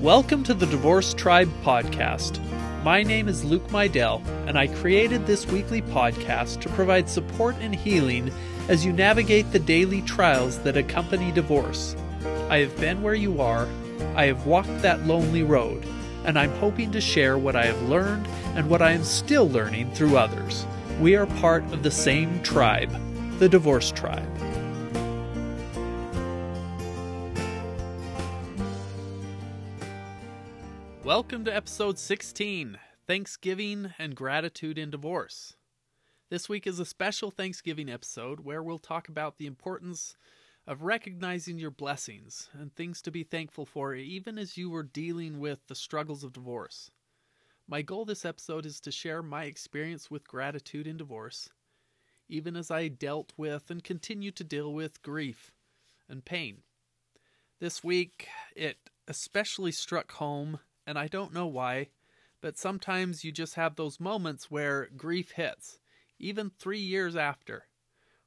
Welcome to the Divorce Tribe podcast. My name is Luke Meidell, and I created this weekly podcast to provide support and healing as you navigate the daily trials that accompany divorce. I have been where you are, I have walked that lonely road, and I'm hoping to share what I have learned and what I am still learning through others. We are part of the same tribe, the Divorce Tribe. Welcome to episode 16 Thanksgiving and Gratitude in Divorce. This week is a special Thanksgiving episode where we'll talk about the importance of recognizing your blessings and things to be thankful for, even as you were dealing with the struggles of divorce. My goal this episode is to share my experience with gratitude in divorce, even as I dealt with and continue to deal with grief and pain. This week, it especially struck home and I don't know why, but sometimes you just have those moments where grief hits, even three years after,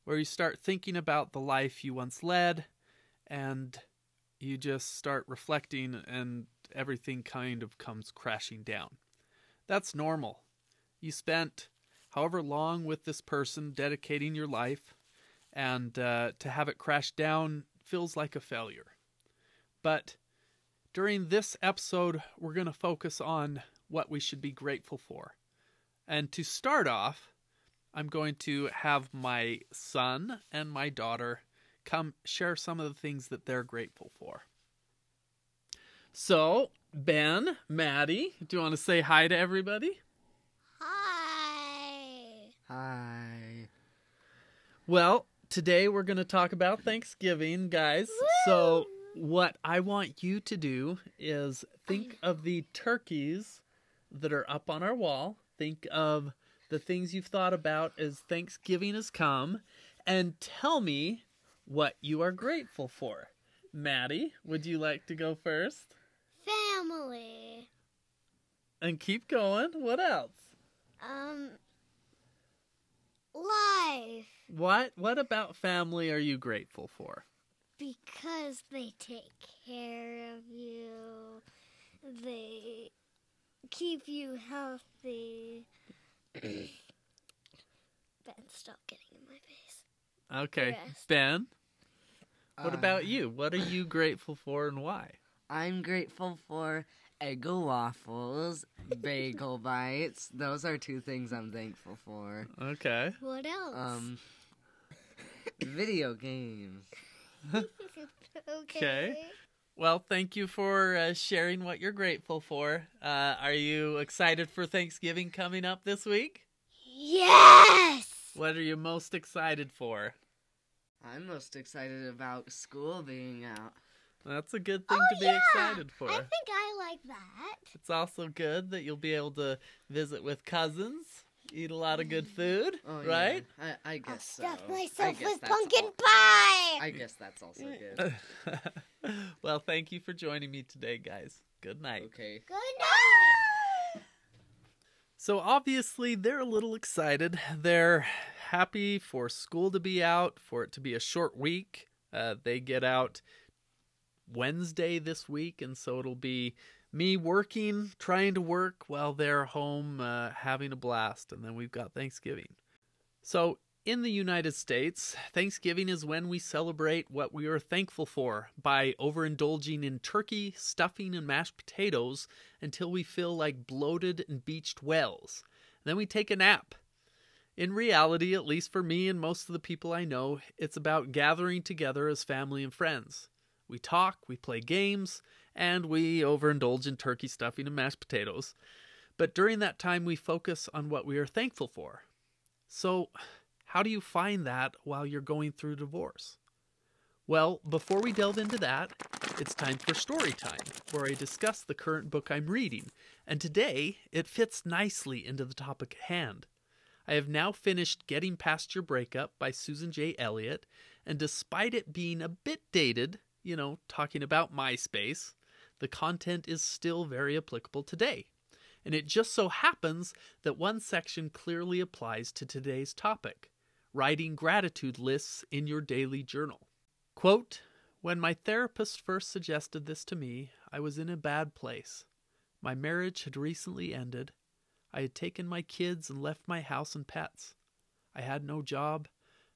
where you start thinking about the life you once led and you just start reflecting and everything kind of comes crashing down. That's normal. You spent however long with this person dedicating your life, and uh, to have it crash down feels like a failure. But during this episode, we're going to focus on what we should be grateful for. And to start off, I'm going to have my son and my daughter come share some of the things that they're grateful for. So, Ben, Maddie, do you want to say hi to everybody? Hi. Hi. Well, today we're going to talk about Thanksgiving, guys. So, what I want you to do is think of the turkeys that are up on our wall. Think of the things you've thought about as Thanksgiving has come and tell me what you are grateful for. Maddie, would you like to go first? Family. And keep going. What else? Um. Life. What what about family are you grateful for? Because they take care of you. They keep you healthy. ben, stop getting in my face. Okay. Rest. Ben, what Uh, about you? What are you grateful for and why? I'm grateful for Eggo waffles, bagel bites. Those are two things I'm thankful for. Okay. What else? Um, video games. okay. Well, thank you for uh, sharing what you're grateful for. Uh, are you excited for Thanksgiving coming up this week? Yes. What are you most excited for? I'm most excited about school being out. That's a good thing oh, to be yeah. excited for. I think I like that. It's also good that you'll be able to visit with cousins, eat a lot of good food, Oh, yeah. right? I, I I'll guess so. stuff myself with pumpkin al- pie. I guess that's also good. well, thank you for joining me today, guys. Good night. Okay. Good night. So obviously they're a little excited. They're happy for school to be out, for it to be a short week. Uh, they get out Wednesday this week, and so it'll be me working, trying to work while they're home uh, having a blast, and then we've got Thanksgiving. So in the United States, Thanksgiving is when we celebrate what we are thankful for by overindulging in turkey, stuffing, and mashed potatoes until we feel like bloated and beached whales. Then we take a nap. In reality, at least for me and most of the people I know, it's about gathering together as family and friends. We talk, we play games, and we overindulge in turkey stuffing and mashed potatoes. But during that time, we focus on what we are thankful for. So, how do you find that while you're going through divorce? Well, before we delve into that, it's time for story time, where I discuss the current book I'm reading, and today it fits nicely into the topic at hand. I have now finished Getting Past Your Breakup by Susan J. Elliott, and despite it being a bit dated, you know, talking about MySpace, the content is still very applicable today. And it just so happens that one section clearly applies to today's topic writing gratitude lists in your daily journal. Quote When my therapist first suggested this to me, I was in a bad place. My marriage had recently ended. I had taken my kids and left my house and pets. I had no job,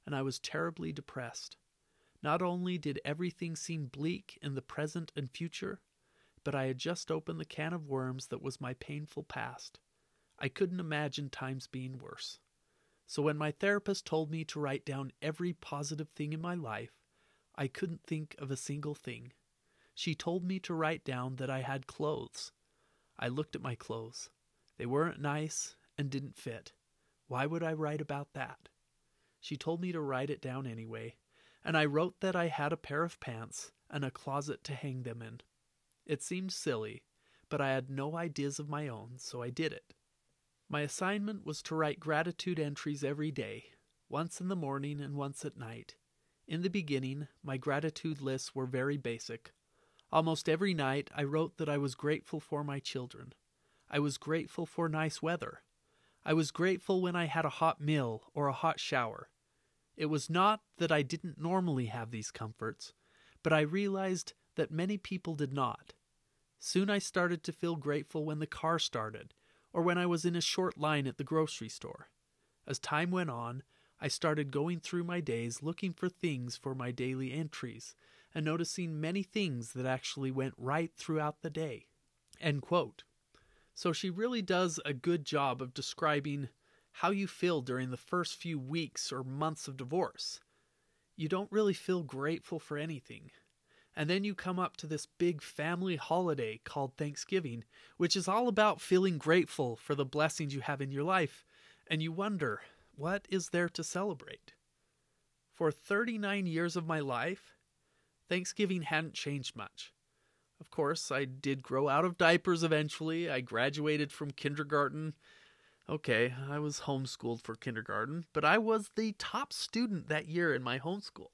and I was terribly depressed. Not only did everything seem bleak in the present and future, but I had just opened the can of worms that was my painful past. I couldn't imagine times being worse. So when my therapist told me to write down every positive thing in my life, I couldn't think of a single thing. She told me to write down that I had clothes. I looked at my clothes. They weren't nice and didn't fit. Why would I write about that? She told me to write it down anyway, and I wrote that I had a pair of pants and a closet to hang them in. It seemed silly, but I had no ideas of my own, so I did it. My assignment was to write gratitude entries every day, once in the morning and once at night. In the beginning, my gratitude lists were very basic. Almost every night, I wrote that I was grateful for my children. I was grateful for nice weather. I was grateful when I had a hot meal or a hot shower. It was not that I didn't normally have these comforts, but I realized that many people did not. Soon I started to feel grateful when the car started, or when I was in a short line at the grocery store. As time went on, I started going through my days looking for things for my daily entries and noticing many things that actually went right throughout the day. So she really does a good job of describing how you feel during the first few weeks or months of divorce. You don't really feel grateful for anything. And then you come up to this big family holiday called Thanksgiving, which is all about feeling grateful for the blessings you have in your life, and you wonder, what is there to celebrate? For 39 years of my life, Thanksgiving hadn't changed much. Of course, I did grow out of diapers eventually. I graduated from kindergarten. Okay, I was homeschooled for kindergarten, but I was the top student that year in my homeschool.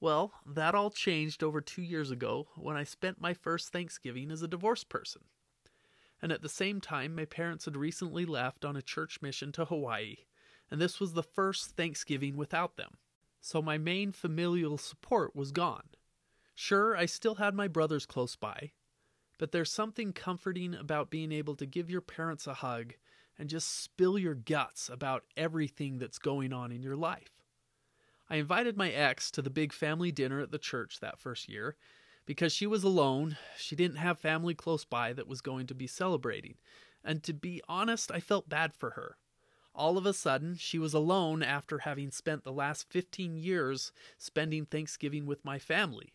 Well, that all changed over two years ago when I spent my first Thanksgiving as a divorced person. And at the same time, my parents had recently left on a church mission to Hawaii, and this was the first Thanksgiving without them. So my main familial support was gone. Sure, I still had my brothers close by, but there's something comforting about being able to give your parents a hug and just spill your guts about everything that's going on in your life. I invited my ex to the big family dinner at the church that first year because she was alone. She didn't have family close by that was going to be celebrating. And to be honest, I felt bad for her. All of a sudden, she was alone after having spent the last 15 years spending Thanksgiving with my family.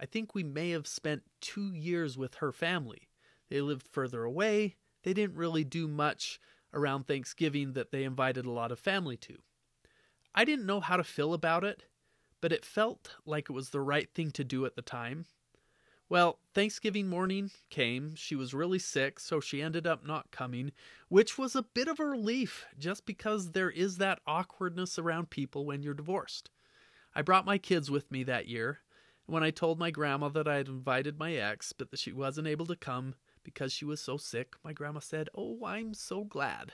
I think we may have spent two years with her family. They lived further away. They didn't really do much around Thanksgiving that they invited a lot of family to. I didn't know how to feel about it, but it felt like it was the right thing to do at the time. Well, Thanksgiving morning came. She was really sick, so she ended up not coming, which was a bit of a relief just because there is that awkwardness around people when you're divorced. I brought my kids with me that year, when I told my grandma that I had invited my ex, but that she wasn't able to come because she was so sick, my grandma said, Oh, I'm so glad.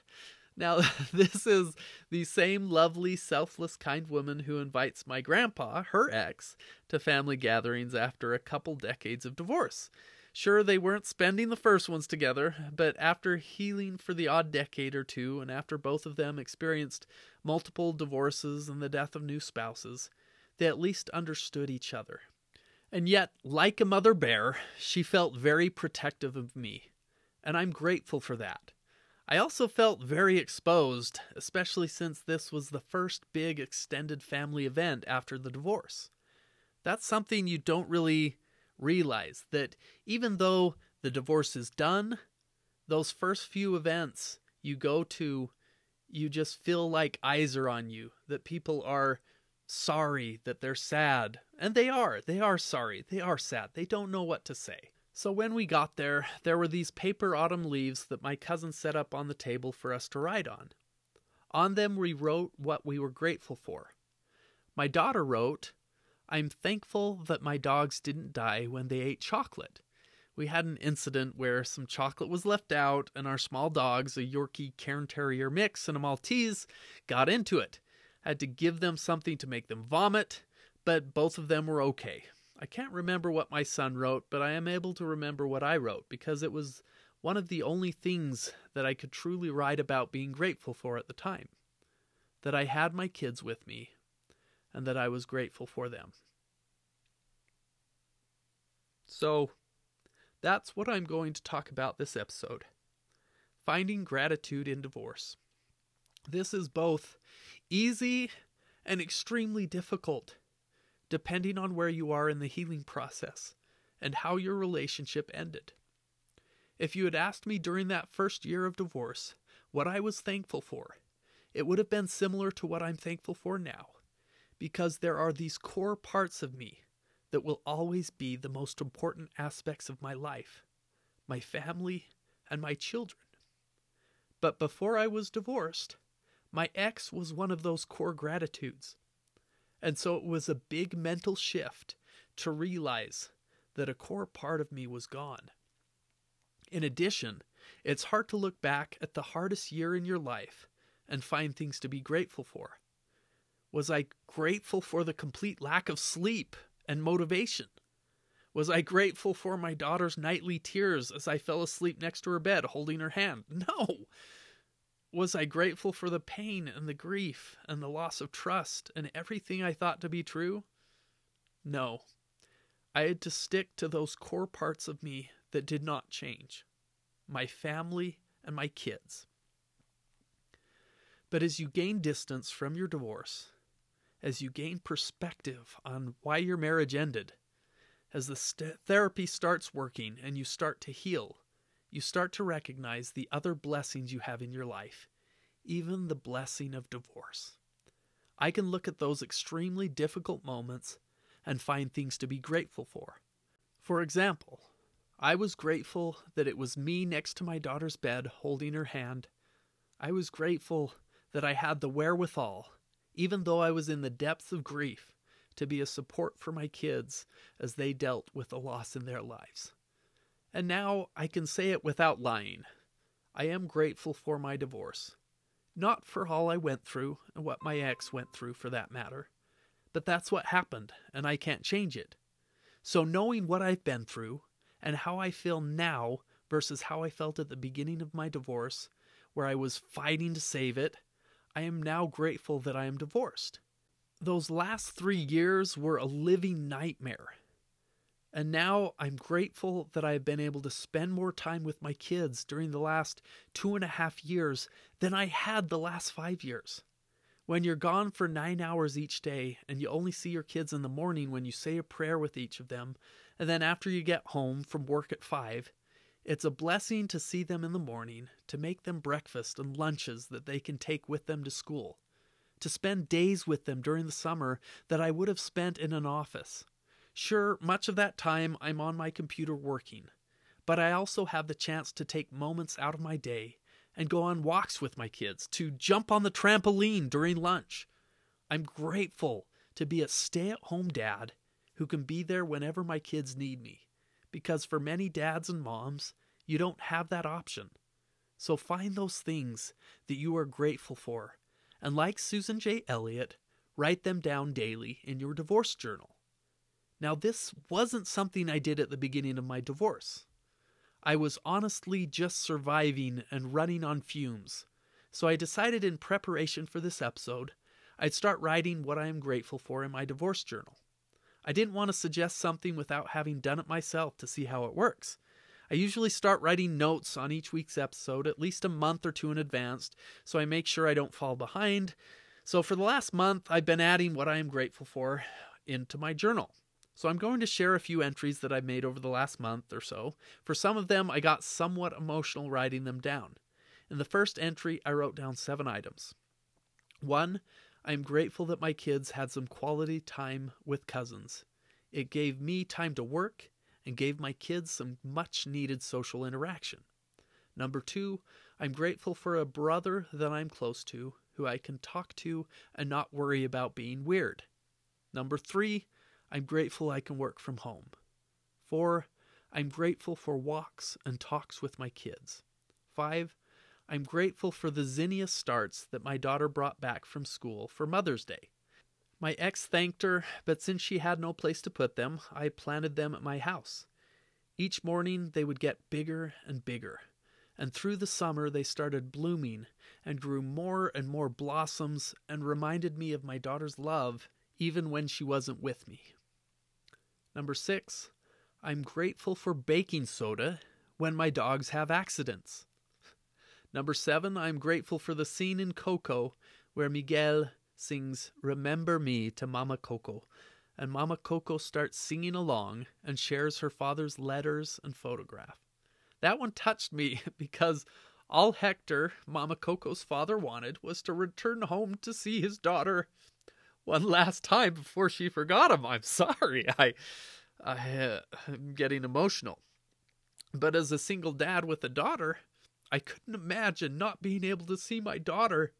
Now, this is the same lovely, selfless, kind woman who invites my grandpa, her ex, to family gatherings after a couple decades of divorce. Sure, they weren't spending the first ones together, but after healing for the odd decade or two, and after both of them experienced multiple divorces and the death of new spouses, they at least understood each other. And yet, like a mother bear, she felt very protective of me, and I'm grateful for that. I also felt very exposed, especially since this was the first big extended family event after the divorce. That's something you don't really realize that even though the divorce is done, those first few events you go to, you just feel like eyes are on you, that people are sorry, that they're sad. And they are. They are sorry. They are sad. They don't know what to say. So when we got there, there were these paper autumn leaves that my cousin set up on the table for us to write on. On them we wrote what we were grateful for. My daughter wrote, I'm thankful that my dogs didn't die when they ate chocolate. We had an incident where some chocolate was left out, and our small dogs, a Yorkie Cairn Terrier mix and a Maltese, got into it. I had to give them something to make them vomit, but both of them were okay. I can't remember what my son wrote, but I am able to remember what I wrote because it was one of the only things that I could truly write about being grateful for at the time. That I had my kids with me and that I was grateful for them. So, that's what I'm going to talk about this episode finding gratitude in divorce. This is both easy and extremely difficult, depending on where you are in the healing process and how your relationship ended. If you had asked me during that first year of divorce what I was thankful for, it would have been similar to what I'm thankful for now, because there are these core parts of me that will always be the most important aspects of my life my family and my children. But before I was divorced, my ex was one of those core gratitudes. And so it was a big mental shift to realize that a core part of me was gone. In addition, it's hard to look back at the hardest year in your life and find things to be grateful for. Was I grateful for the complete lack of sleep and motivation? Was I grateful for my daughter's nightly tears as I fell asleep next to her bed holding her hand? No. Was I grateful for the pain and the grief and the loss of trust and everything I thought to be true? No. I had to stick to those core parts of me that did not change my family and my kids. But as you gain distance from your divorce, as you gain perspective on why your marriage ended, as the st- therapy starts working and you start to heal, you start to recognize the other blessings you have in your life, even the blessing of divorce. I can look at those extremely difficult moments and find things to be grateful for. For example, I was grateful that it was me next to my daughter's bed holding her hand. I was grateful that I had the wherewithal, even though I was in the depths of grief, to be a support for my kids as they dealt with the loss in their lives. And now I can say it without lying. I am grateful for my divorce. Not for all I went through, and what my ex went through for that matter, but that's what happened, and I can't change it. So, knowing what I've been through and how I feel now versus how I felt at the beginning of my divorce, where I was fighting to save it, I am now grateful that I am divorced. Those last three years were a living nightmare. And now I'm grateful that I've been able to spend more time with my kids during the last two and a half years than I had the last five years. When you're gone for nine hours each day and you only see your kids in the morning when you say a prayer with each of them, and then after you get home from work at five, it's a blessing to see them in the morning, to make them breakfast and lunches that they can take with them to school, to spend days with them during the summer that I would have spent in an office. Sure, much of that time I'm on my computer working, but I also have the chance to take moments out of my day and go on walks with my kids, to jump on the trampoline during lunch. I'm grateful to be a stay at home dad who can be there whenever my kids need me, because for many dads and moms, you don't have that option. So find those things that you are grateful for, and like Susan J. Elliott, write them down daily in your divorce journal. Now, this wasn't something I did at the beginning of my divorce. I was honestly just surviving and running on fumes. So I decided in preparation for this episode, I'd start writing what I am grateful for in my divorce journal. I didn't want to suggest something without having done it myself to see how it works. I usually start writing notes on each week's episode at least a month or two in advance, so I make sure I don't fall behind. So for the last month, I've been adding what I am grateful for into my journal. So I'm going to share a few entries that I've made over the last month or so. For some of them, I got somewhat emotional writing them down. In the first entry, I wrote down seven items. One, I am grateful that my kids had some quality time with cousins. It gave me time to work and gave my kids some much needed social interaction. Number two, I'm grateful for a brother that I'm close to, who I can talk to and not worry about being weird. Number three, I'm grateful I can work from home. Four, I'm grateful for walks and talks with my kids. Five, I'm grateful for the zinnia starts that my daughter brought back from school for Mother's Day. My ex thanked her, but since she had no place to put them, I planted them at my house. Each morning they would get bigger and bigger, and through the summer they started blooming and grew more and more blossoms and reminded me of my daughter's love even when she wasn't with me. Number six, I'm grateful for baking soda when my dogs have accidents. Number seven, I'm grateful for the scene in Coco where Miguel sings Remember Me to Mama Coco, and Mama Coco starts singing along and shares her father's letters and photograph. That one touched me because all Hector, Mama Coco's father, wanted was to return home to see his daughter one last time before she forgot him. I'm sorry. I, I uh, I'm getting emotional. But as a single dad with a daughter, I couldn't imagine not being able to see my daughter.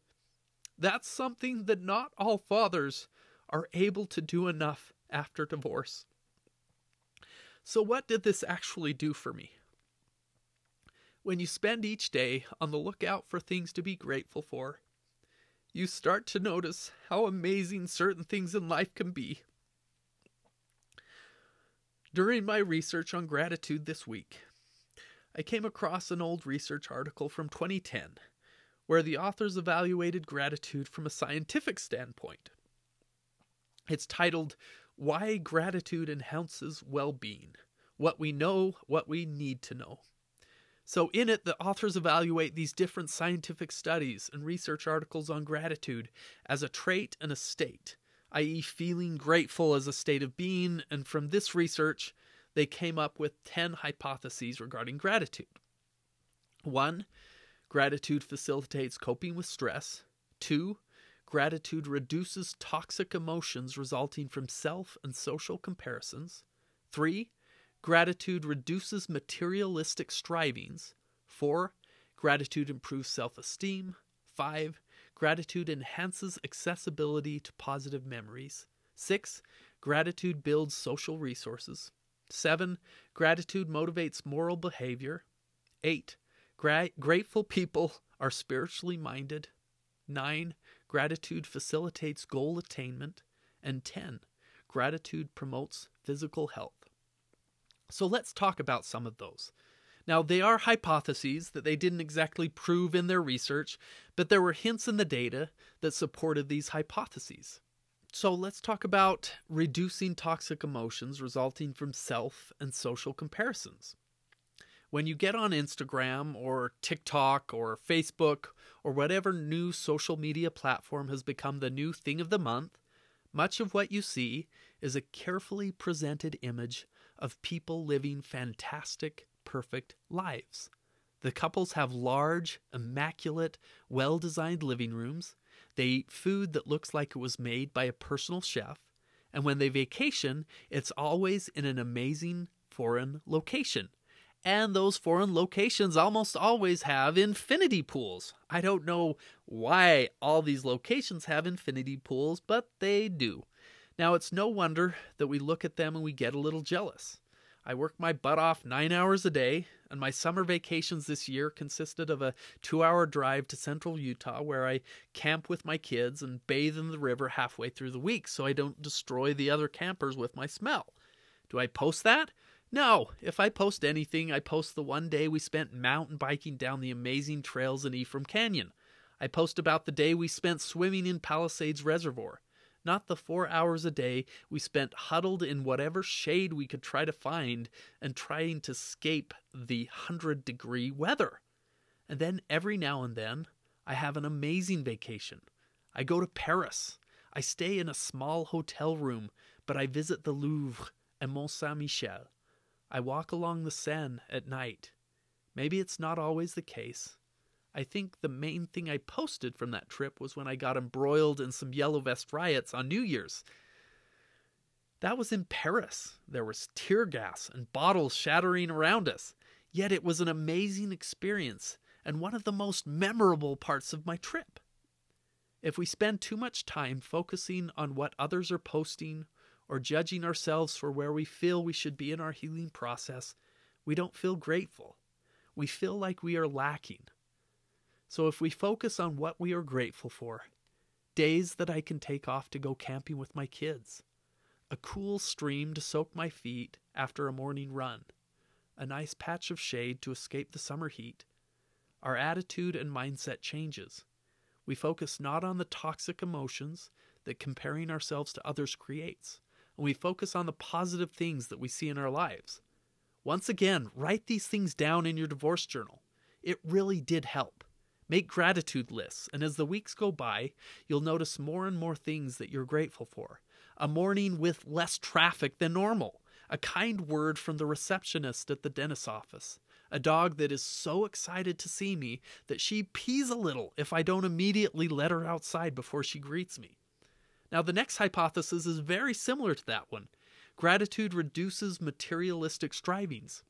That's something that not all fathers are able to do enough after divorce. So, what did this actually do for me? When you spend each day on the lookout for things to be grateful for, you start to notice how amazing certain things in life can be. During my research on gratitude this week, I came across an old research article from 2010 where the authors evaluated gratitude from a scientific standpoint. It's titled Why Gratitude Enhances Well Being What We Know, What We Need to Know. So, in it, the authors evaluate these different scientific studies and research articles on gratitude as a trait and a state, i.e., feeling grateful as a state of being. And from this research, they came up with 10 hypotheses regarding gratitude. One, gratitude facilitates coping with stress. Two, gratitude reduces toxic emotions resulting from self and social comparisons. Three, Gratitude reduces materialistic strivings. 4. Gratitude improves self esteem. 5. Gratitude enhances accessibility to positive memories. 6. Gratitude builds social resources. 7. Gratitude motivates moral behavior. 8. Gra- grateful people are spiritually minded. 9. Gratitude facilitates goal attainment. And 10. Gratitude promotes physical health. So let's talk about some of those. Now, they are hypotheses that they didn't exactly prove in their research, but there were hints in the data that supported these hypotheses. So let's talk about reducing toxic emotions resulting from self and social comparisons. When you get on Instagram or TikTok or Facebook or whatever new social media platform has become the new thing of the month, much of what you see is a carefully presented image of people living fantastic, perfect lives. The couples have large, immaculate, well designed living rooms. They eat food that looks like it was made by a personal chef. And when they vacation, it's always in an amazing foreign location. And those foreign locations almost always have infinity pools. I don't know why all these locations have infinity pools, but they do. Now, it's no wonder that we look at them and we get a little jealous. I work my butt off nine hours a day, and my summer vacations this year consisted of a two hour drive to central Utah where I camp with my kids and bathe in the river halfway through the week so I don't destroy the other campers with my smell. Do I post that? No. If I post anything, I post the one day we spent mountain biking down the amazing trails in Ephraim Canyon. I post about the day we spent swimming in Palisades Reservoir not the four hours a day we spent huddled in whatever shade we could try to find and trying to escape the hundred degree weather. And then every now and then, I have an amazing vacation. I go to Paris. I stay in a small hotel room, but I visit the Louvre and Mont Saint Michel. I walk along the Seine at night. Maybe it's not always the case, I think the main thing I posted from that trip was when I got embroiled in some Yellow Vest riots on New Year's. That was in Paris. There was tear gas and bottles shattering around us. Yet it was an amazing experience and one of the most memorable parts of my trip. If we spend too much time focusing on what others are posting or judging ourselves for where we feel we should be in our healing process, we don't feel grateful. We feel like we are lacking. So if we focus on what we are grateful for, days that I can take off to go camping with my kids, a cool stream to soak my feet after a morning run, a nice patch of shade to escape the summer heat. Our attitude and mindset changes. We focus not on the toxic emotions that comparing ourselves to others creates, and we focus on the positive things that we see in our lives. Once again, write these things down in your divorce journal. It really did help. Make gratitude lists, and as the weeks go by, you'll notice more and more things that you're grateful for. A morning with less traffic than normal, a kind word from the receptionist at the dentist's office, a dog that is so excited to see me that she pees a little if I don't immediately let her outside before she greets me. Now, the next hypothesis is very similar to that one. Gratitude reduces materialistic strivings.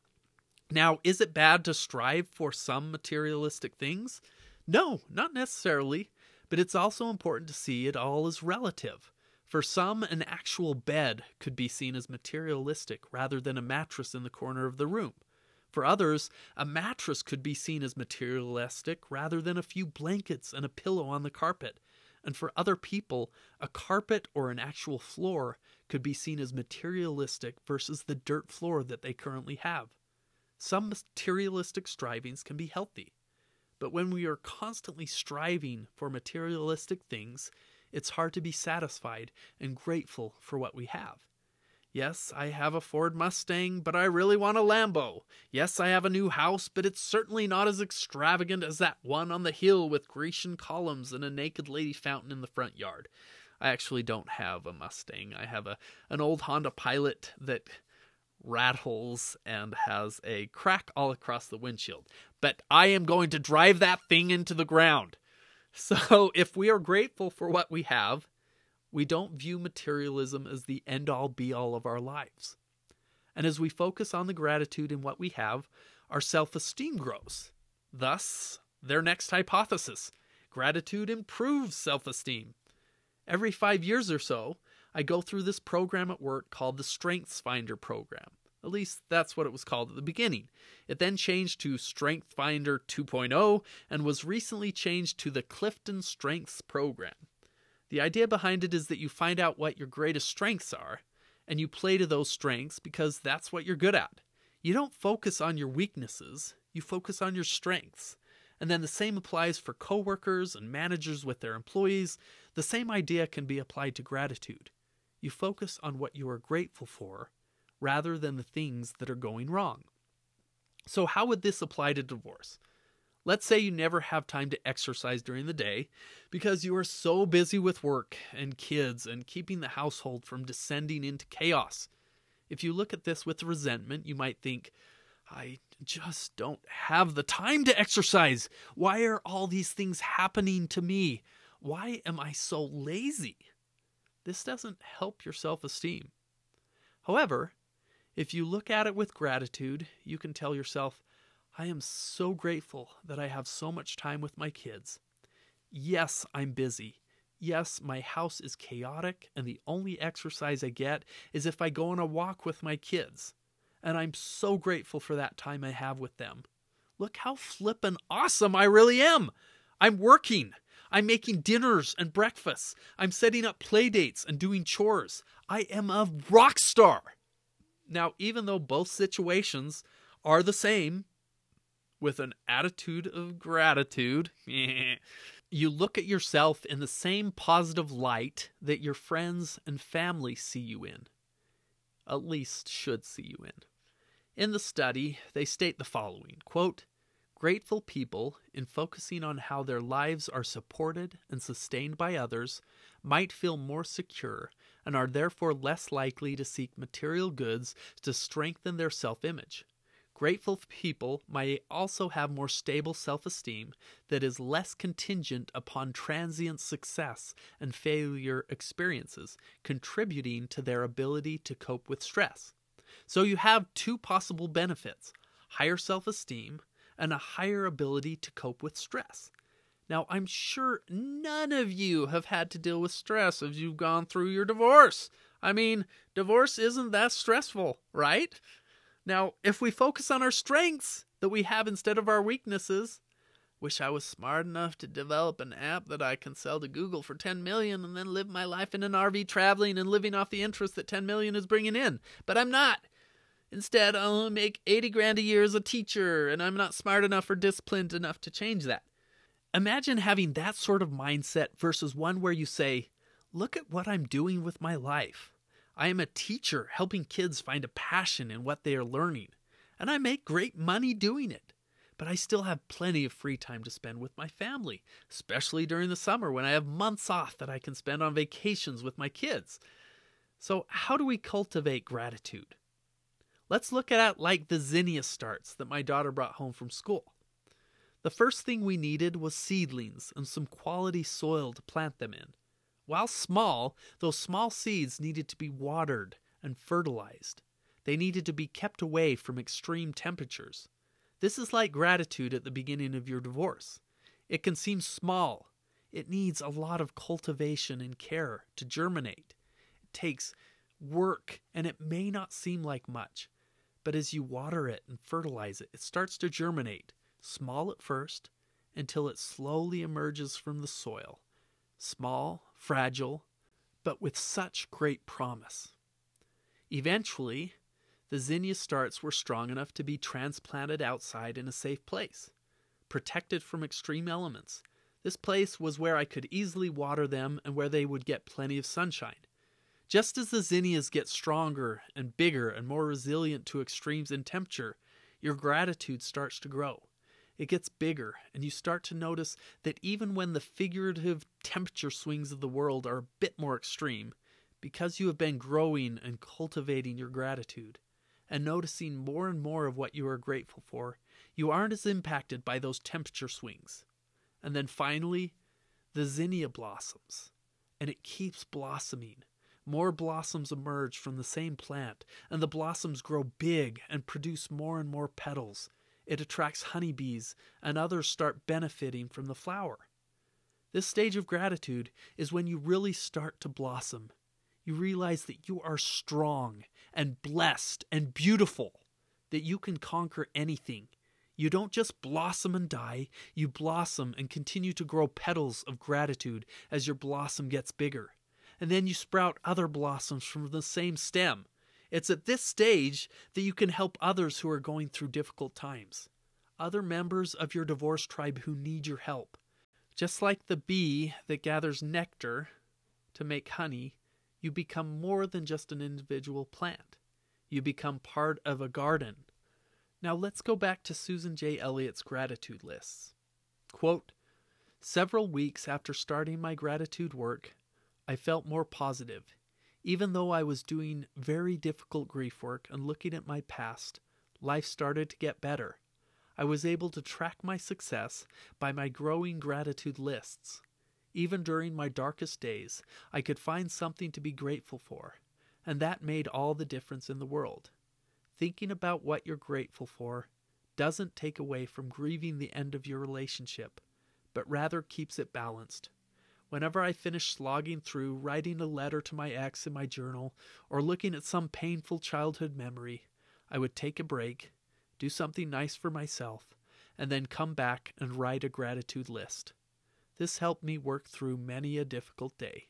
Now, is it bad to strive for some materialistic things? No, not necessarily, but it's also important to see it all as relative. For some, an actual bed could be seen as materialistic rather than a mattress in the corner of the room. For others, a mattress could be seen as materialistic rather than a few blankets and a pillow on the carpet. And for other people, a carpet or an actual floor could be seen as materialistic versus the dirt floor that they currently have. Some materialistic strivings can be healthy. But when we are constantly striving for materialistic things, it's hard to be satisfied and grateful for what we have. Yes, I have a Ford Mustang, but I really want a Lambo. Yes, I have a new house, but it's certainly not as extravagant as that one on the hill with Grecian columns and a naked lady fountain in the front yard. I actually don't have a Mustang. I have a an old Honda Pilot that rattles and has a crack all across the windshield. But I am going to drive that thing into the ground. So, if we are grateful for what we have, we don't view materialism as the end all be all of our lives. And as we focus on the gratitude in what we have, our self esteem grows. Thus, their next hypothesis gratitude improves self esteem. Every five years or so, I go through this program at work called the Strengths Finder program. At least that's what it was called at the beginning. It then changed to Strength Finder 2.0 and was recently changed to the Clifton Strengths program. The idea behind it is that you find out what your greatest strengths are and you play to those strengths because that's what you're good at. You don't focus on your weaknesses, you focus on your strengths. And then the same applies for coworkers and managers with their employees. The same idea can be applied to gratitude. You focus on what you are grateful for rather than the things that are going wrong. So, how would this apply to divorce? Let's say you never have time to exercise during the day because you are so busy with work and kids and keeping the household from descending into chaos. If you look at this with resentment, you might think, I just don't have the time to exercise. Why are all these things happening to me? Why am I so lazy? This doesn't help your self esteem. However, if you look at it with gratitude, you can tell yourself, I am so grateful that I have so much time with my kids. Yes, I'm busy. Yes, my house is chaotic, and the only exercise I get is if I go on a walk with my kids. And I'm so grateful for that time I have with them. Look how flippin' awesome I really am! I'm working. I'm making dinners and breakfasts. I'm setting up play dates and doing chores. I am a rock star. Now, even though both situations are the same, with an attitude of gratitude, you look at yourself in the same positive light that your friends and family see you in. At least should see you in. In the study, they state the following quote, Grateful people, in focusing on how their lives are supported and sustained by others, might feel more secure and are therefore less likely to seek material goods to strengthen their self image. Grateful people may also have more stable self esteem that is less contingent upon transient success and failure experiences, contributing to their ability to cope with stress. So you have two possible benefits higher self esteem and a higher ability to cope with stress. Now, I'm sure none of you have had to deal with stress as you've gone through your divorce. I mean, divorce isn't that stressful, right? Now, if we focus on our strengths that we have instead of our weaknesses, Wish I was smart enough to develop an app that I can sell to Google for 10 million and then live my life in an RV traveling and living off the interest that 10 million is bringing in. But I'm not. Instead, I'll make 80 grand a year as a teacher, and I'm not smart enough or disciplined enough to change that. Imagine having that sort of mindset versus one where you say, Look at what I'm doing with my life. I am a teacher helping kids find a passion in what they are learning, and I make great money doing it. But I still have plenty of free time to spend with my family, especially during the summer when I have months off that I can spend on vacations with my kids. So, how do we cultivate gratitude? Let's look at it like the zinnia starts that my daughter brought home from school. The first thing we needed was seedlings and some quality soil to plant them in. While small, those small seeds needed to be watered and fertilized. They needed to be kept away from extreme temperatures. This is like gratitude at the beginning of your divorce. It can seem small. It needs a lot of cultivation and care to germinate. It takes work, and it may not seem like much. But as you water it and fertilize it, it starts to germinate, small at first, until it slowly emerges from the soil. Small, fragile, but with such great promise. Eventually, the zinnia starts were strong enough to be transplanted outside in a safe place, protected from extreme elements. This place was where I could easily water them and where they would get plenty of sunshine. Just as the zinnias get stronger and bigger and more resilient to extremes in temperature, your gratitude starts to grow. It gets bigger, and you start to notice that even when the figurative temperature swings of the world are a bit more extreme, because you have been growing and cultivating your gratitude and noticing more and more of what you are grateful for, you aren't as impacted by those temperature swings. And then finally, the zinnia blossoms, and it keeps blossoming. More blossoms emerge from the same plant, and the blossoms grow big and produce more and more petals. It attracts honeybees, and others start benefiting from the flower. This stage of gratitude is when you really start to blossom. You realize that you are strong and blessed and beautiful, that you can conquer anything. You don't just blossom and die, you blossom and continue to grow petals of gratitude as your blossom gets bigger. And then you sprout other blossoms from the same stem. It's at this stage that you can help others who are going through difficult times, other members of your divorce tribe who need your help. Just like the bee that gathers nectar to make honey, you become more than just an individual plant. You become part of a garden. Now let's go back to Susan J. Elliott's gratitude lists. Quote, Several weeks after starting my gratitude work, I felt more positive. Even though I was doing very difficult grief work and looking at my past, life started to get better. I was able to track my success by my growing gratitude lists. Even during my darkest days, I could find something to be grateful for, and that made all the difference in the world. Thinking about what you're grateful for doesn't take away from grieving the end of your relationship, but rather keeps it balanced. Whenever I finish slogging through writing a letter to my ex in my journal or looking at some painful childhood memory, I would take a break, do something nice for myself, and then come back and write a gratitude list. This helped me work through many a difficult day.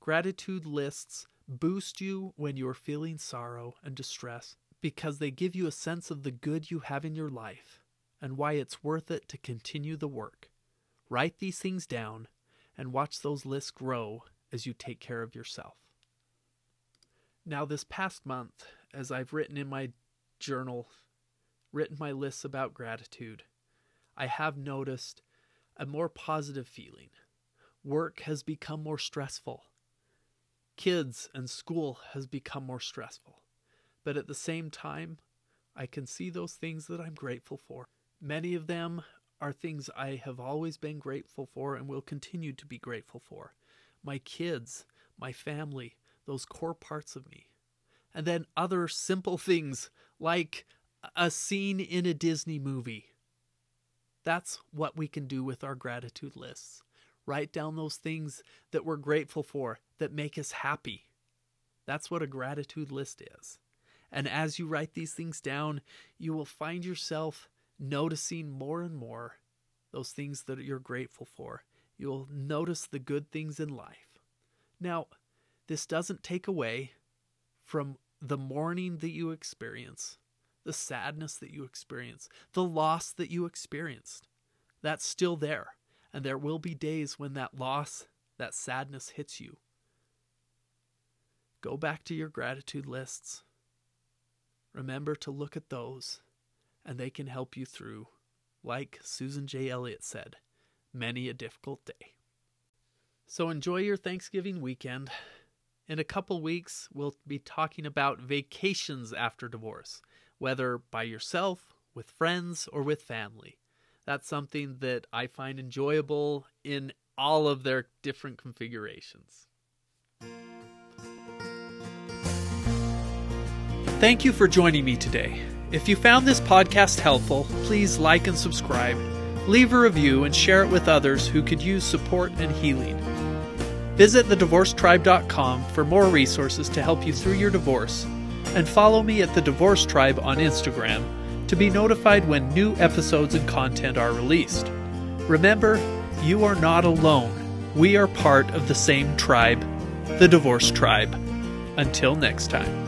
Gratitude lists boost you when you are feeling sorrow and distress because they give you a sense of the good you have in your life and why it's worth it to continue the work. Write these things down and watch those lists grow as you take care of yourself. Now, this past month, as I've written in my journal, written my lists about gratitude, I have noticed a more positive feeling. Work has become more stressful. Kids and school has become more stressful. But at the same time, I can see those things that I'm grateful for. Many of them are things I have always been grateful for and will continue to be grateful for. My kids, my family, those core parts of me. And then other simple things like a scene in a Disney movie that's what we can do with our gratitude lists. Write down those things that we're grateful for that make us happy. That's what a gratitude list is. And as you write these things down, you will find yourself noticing more and more those things that you're grateful for. You'll notice the good things in life. Now, this doesn't take away from the mourning that you experience, the sadness that you experience, the loss that you experienced. That's still there. And there will be days when that loss, that sadness hits you. Go back to your gratitude lists. Remember to look at those, and they can help you through, like Susan J. Elliott said, many a difficult day. So enjoy your Thanksgiving weekend. In a couple weeks, we'll be talking about vacations after divorce, whether by yourself, with friends, or with family. That's something that I find enjoyable in all of their different configurations. Thank you for joining me today. If you found this podcast helpful, please like and subscribe, leave a review, and share it with others who could use support and healing. Visit thedivorcetribe.com for more resources to help you through your divorce, and follow me at The Divorce Tribe on Instagram to be notified when new episodes and content are released. Remember, you are not alone. We are part of the same tribe, the Divorce Tribe. Until next time.